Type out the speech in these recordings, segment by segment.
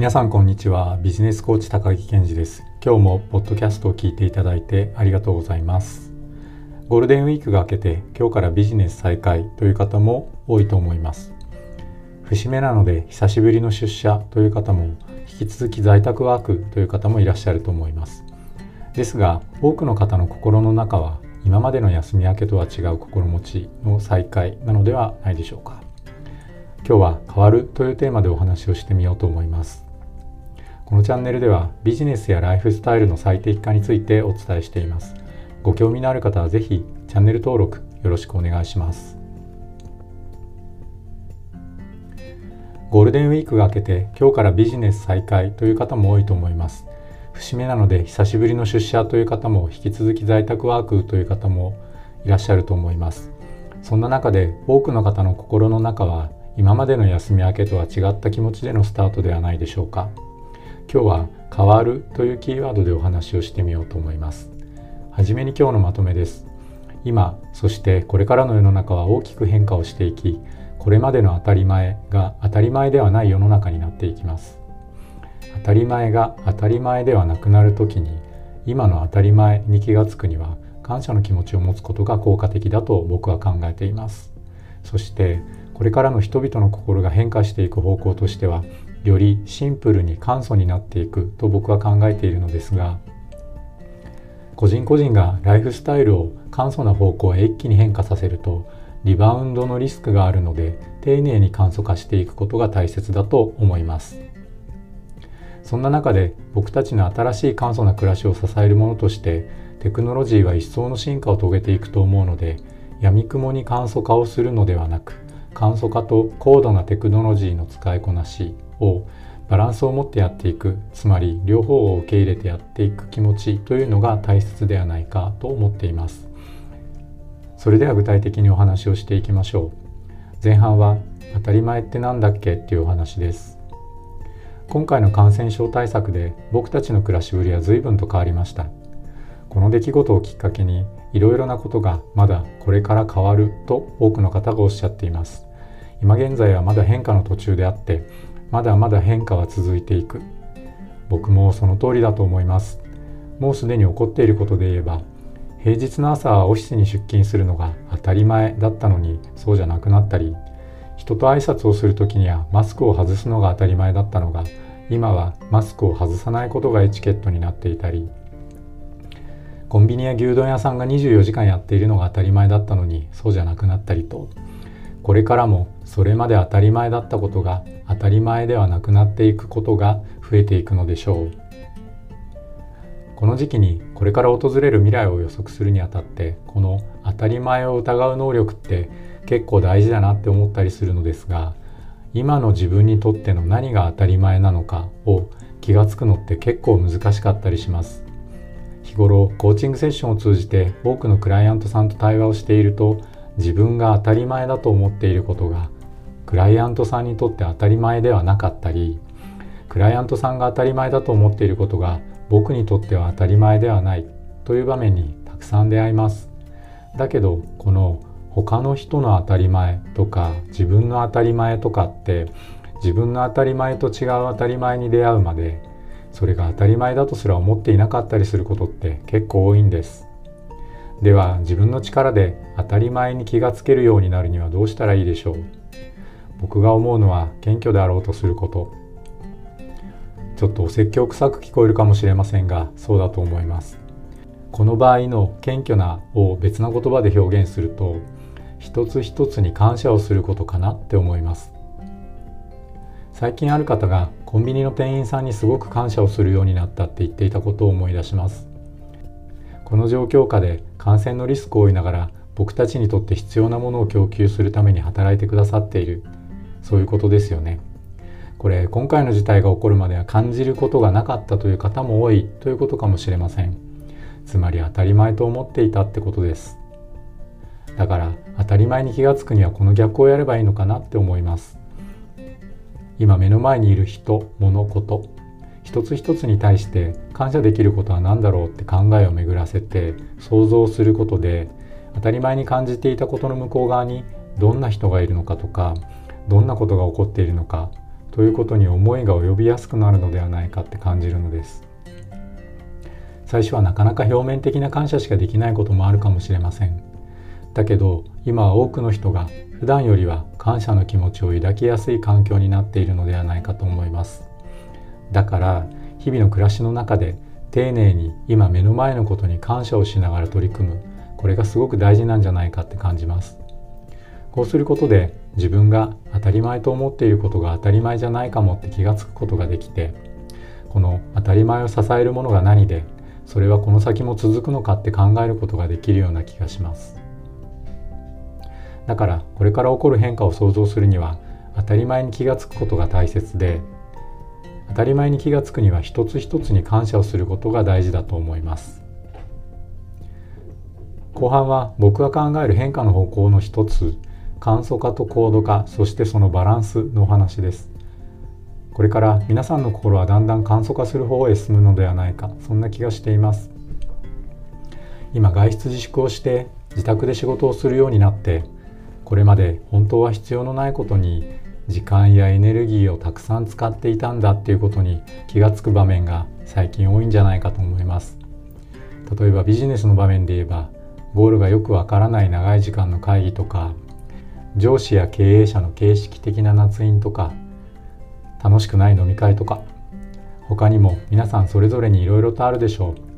皆さんこんにちは。ビジネスコーチ高木健二です。今日もポッドキャストを聞いていただいてありがとうございます。ゴールデンウィークが明けて今日からビジネス再開という方も多いと思います。節目なので久しぶりの出社という方も引き続き在宅ワークという方もいらっしゃると思います。ですが多くの方の心の中は今までの休み明けとは違う心持ちの再開なのではないでしょうか。今日は変わるというテーマでお話をしてみようと思います。このチャンネルではビジネスやライフスタイルの最適化についてお伝えしています。ご興味のある方はぜひチャンネル登録よろしくお願いします。ゴールデンウィークが明けて今日からビジネス再開という方も多いと思います。節目なので久しぶりの出社という方も引き続き在宅ワークという方もいらっしゃると思います。そんな中で多くの方の心の中は今までの休み明けとは違った気持ちでのスタートではないでしょうか。今日は変わるというキーワードでお話をしてみようと思います。はじめに今日のまとめです。今そしてこれからの世の中は大きく変化をしていきこれまでの当たり前が当たり前ではない世の中になっていきます。当たり前が当たり前ではなくなる時に今の当たり前に気がつくには感謝の気持ちを持つことが効果的だと僕は考えています。そしてこれからの人々の心が変化していく方向としてはよりシンプルに簡素になっていくと僕は考えているのですが個人個人がライフスタイルを簡素な方向へ一気に変化させるとリバウンドのリスクがあるので丁寧に簡素化していくことが大切だと思います。そんな中で僕たちの新しい簡素な暮らしを支えるものとしてテクノロジーは一層の進化を遂げていくと思うので闇雲に簡素化をするのではなく簡素化と高度なテクノロジーの使いこなしをバランスを持ってやっていくつまり両方を受け入れてやっていく気持ちというのが大切ではないかと思っています。それでは具体的にお話をしていきましょう。前半は当たり前って何だっけっていうお話です。今回の感染症対策で僕たちの暮らしぶりは随分と変わりました。この出来事をきっかけにいろいろなことがまだこれから変わると多くの方がおっしゃっています。今現在はまだ変化の途中であってまだまだ変化は続いていく。僕もその通りだと思います。もうすでに起こっていることで言えば平日の朝はオフィスに出勤するのが当たり前だったのにそうじゃなくなったり人と挨拶をする時にはマスクを外すのが当たり前だったのが今はマスクを外さないことがエチケットになっていたりコンビニや牛丼屋さんが24時間やっているのが当たり前だったのにそうじゃなくなったりとこれからもそれまで当たり前だったことが当たり前ではなくなっていくことが増えていくのでしょう。この時期にこれから訪れる未来を予測するにあたってこの当たり前を疑う能力って結構大事だなって思ったりするのですが今の自分にとっての何が当たり前なのかを気が付くのって結構難しかったりします。日頃コーチングセッションを通じて多くのクライアントさんと対話をしていると自分が当たり前だと思っていることがクライアントさんにとって当たり前ではなかったりクライアントさんが当たり前だと思っていることが僕にとっては当たり前ではないという場面にたくさん出会います。だけどこの他の人の当たり前とか自分の当たり前とかって自分の当たり前と違う当たり前に出会うまでそれが当たり前だとすら思っていなかったりすることって結構多いんです。では自分の力で当たり前に気がつけるようになるにはどうしたらいいでしょう？僕が思うのは謙虚であろうとすること。ちょっとお説教臭く聞こえるかもしれませんがそうだと思います。この場合の謙虚なを別な言葉で表現すると一つ一つに感謝をすることかなって思います。最近ある方がコンビニの店員さんにすごく感謝をするようになったって言っていたことを思い出します。この状況下で感染のリスクを負いながら僕たちにとって必要なものを供給するために働いてくださっている。そういうことですよね。これ今回の事態が起こるまでは感じることがなかったという方も多いということかもしれません。つまり当たり前と思っていたってことです。だから当たり前に気がつくにはこの逆をやればいいのかなって思います。今目の前にいる人物事一つ一つに対して感謝できることは何だろうって考えを巡らせて想像することで当たり前に感じていたことの向こう側にどんな人がいるのかとかどんなことが起こっているのかということに思いが及びやすくなるのではないかって感じるのです。最初はなかなか表面的な感謝しかできないこともあるかもしれません。だけど今は多くの人が普段よりは感謝の気持ちを抱きやすい環境になっているのではないかと思います。だから日々の暮らしの中で丁寧に今目の前のことに感謝をしながら取り組む。これがすごく大事なんじゃないかって感じます。こうすることで自分が当たり前と思っていることが当たり前じゃないかもって気がつくことができてこの当たり前を支えるものが何でそれはこの先も続くのかって考えることができるような気がします。だからこれから起こる変化を想像するには当たり前に気がつくことが大切で当たり前に気がつくには一つ一つに感謝をすることが大事だと思います。後半は僕が考える変化の方向の一つ簡素化と高度化そしてそのバランスのお話です。これから皆さんの心はだんだん簡素化する方へ進むのではないかそんな気がしています。今外出自粛をして自宅で仕事をするようになってこれまで本当は必要のないことに時間やエネルギーをたくさん使っていたんだっていうことに気がつく場面が最近多いんじゃないかと思います。例えばビジネスの場面で言えばゴールがよくわからない長い時間の会議とか上司や経営者の形式的な夏印とか楽しくない飲み会とか他にも皆さんそれぞれにいろいろとあるでしょう。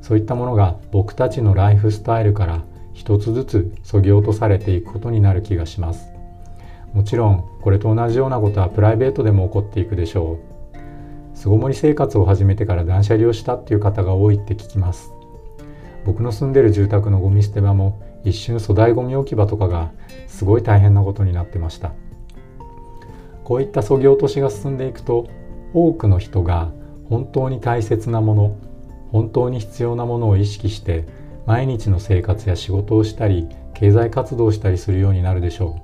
そういったものが僕たちのライフスタイルから一つずつそぎ落とされていくことになる気がします。もちろんこれと同じようなことはプライベートでも起こっていくでしょう。巣ごもり生活を始めてから断捨離をしたっていう方が多いって聞きます。僕の住んでる住宅のゴミ捨て場も一瞬粗大ごみ置き場とかがすごい大変なことになってました。こういったそぎ落としが進んでいくと多くの人が本当に大切なもの本当に必要なものを意識して毎日の生活や仕事をしたり経済活動をしたりするようになるでしょ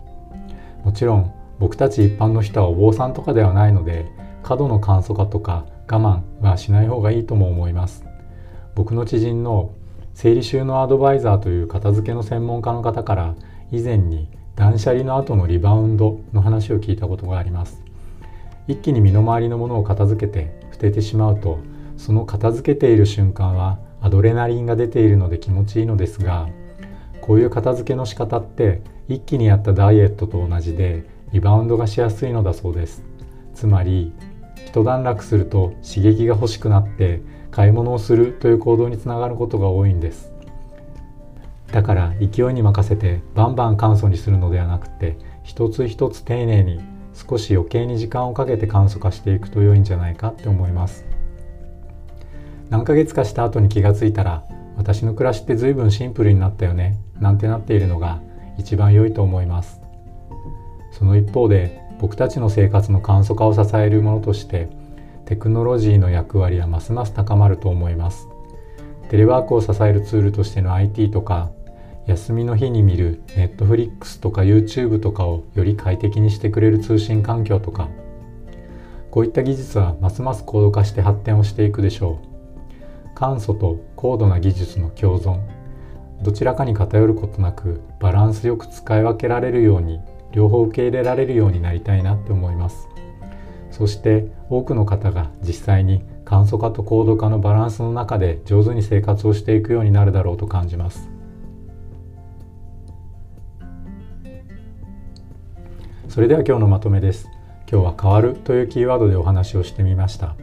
う。もちろん僕たち一般の人はお坊さんとかではないので過度の簡素化とか我慢はしない方がいいとも思います。僕の知人の整理収納アドバイザーという片付けの専門家の方から以前に断捨離の後のリバウンドの話を聞いたことがあります。一気に身の回りのものを片付けて捨ててしまうとその片付けている瞬間はアドレナリンが出ているので気持ちいいのですがこういう片付けの仕方って一気にやったダイエットと同じでリバウンドがしやすいのだそうです。つまり一段落すると刺激が欲しくなって買い物をするという行動につながることが多いんです。だから勢いに任せてバンバン簡素にするのではなくて一つ一つ丁寧に少し余計に時間をかけて簡素化していくと良いんじゃないかって思います。何ヶ月かした後に気がついたら私の暮らしって随分シンプルになったよねなんてなっているのが一番良いと思います。その一方で僕たちの生活の簡素化を支えるものとしてテクノロジーの役割はますます高まると思います。テレワークを支えるツールとしての IT とか休みの日に見る Netflix とか YouTube とかをより快適にしてくれる通信環境とかこういった技術はますます高度化して発展をしていくでしょう。簡素と高度な技術の共存どちらかに偏ることなくバランスよく使い分けられるように両方受け入れられるようになりたいなって思います。そして多くの方が実際に簡素化と高度化のバランスの中で上手に生活をしていくようになるだろうと感じます。それでは今日のまとめです。今日は変わるというキーワードでお話をしてみました。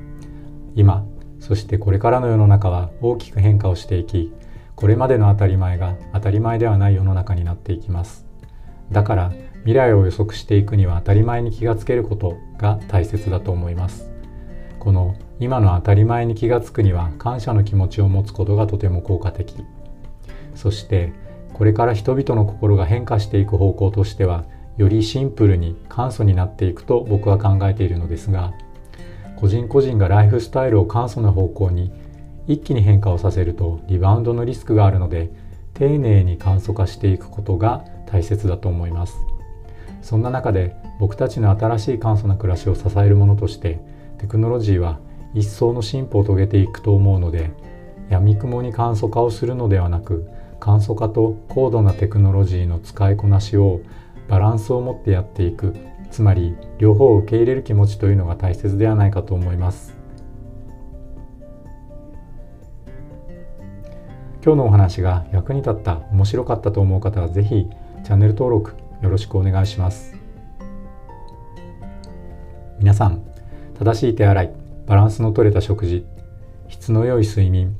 今そしてこれからの世の中は大きく変化をしていきこれまでの当たり前が当たり前ではない世の中になっていきます。だから未来を予測していくには当たり前に気がつけることが大切だと思いますこの今の当たり前に気がつくには感謝の気持ちを持つことがとても効果的そしてこれから人々の心が変化していく方向としてはよりシンプルに簡素になっていくと僕は考えているのですが個人個人がライフスタイルを簡素な方向に一気に変化をさせるとリバウンドのリスクがあるので丁寧に簡素化していくことが大切だと思います。そんな中で僕たちの新しい簡素な暮らしを支えるものとしてテクノロジーは一層の進歩を遂げていくと思うので闇雲に簡素化をするのではなく簡素化と高度なテクノロジーの使いこなしをバランスを持ってやっていくつまり両方を受け入れる気持ちというのが大切ではないかと思います。今日のお話が役に立った面白かったと思う方は是非チャンネル登録よろしくお願いします。皆さん正しい手洗いバランスの取れた食事質の良い睡眠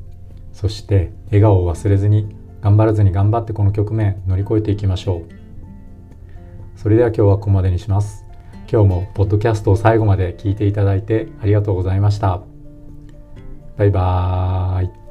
そして笑顔を忘れずに頑張らずに頑張ってこの局面乗り越えていきましょう。それでは今日はここまでにします。今日もポッドキャストを最後まで聞いていただいてありがとうございました。バイバーイ。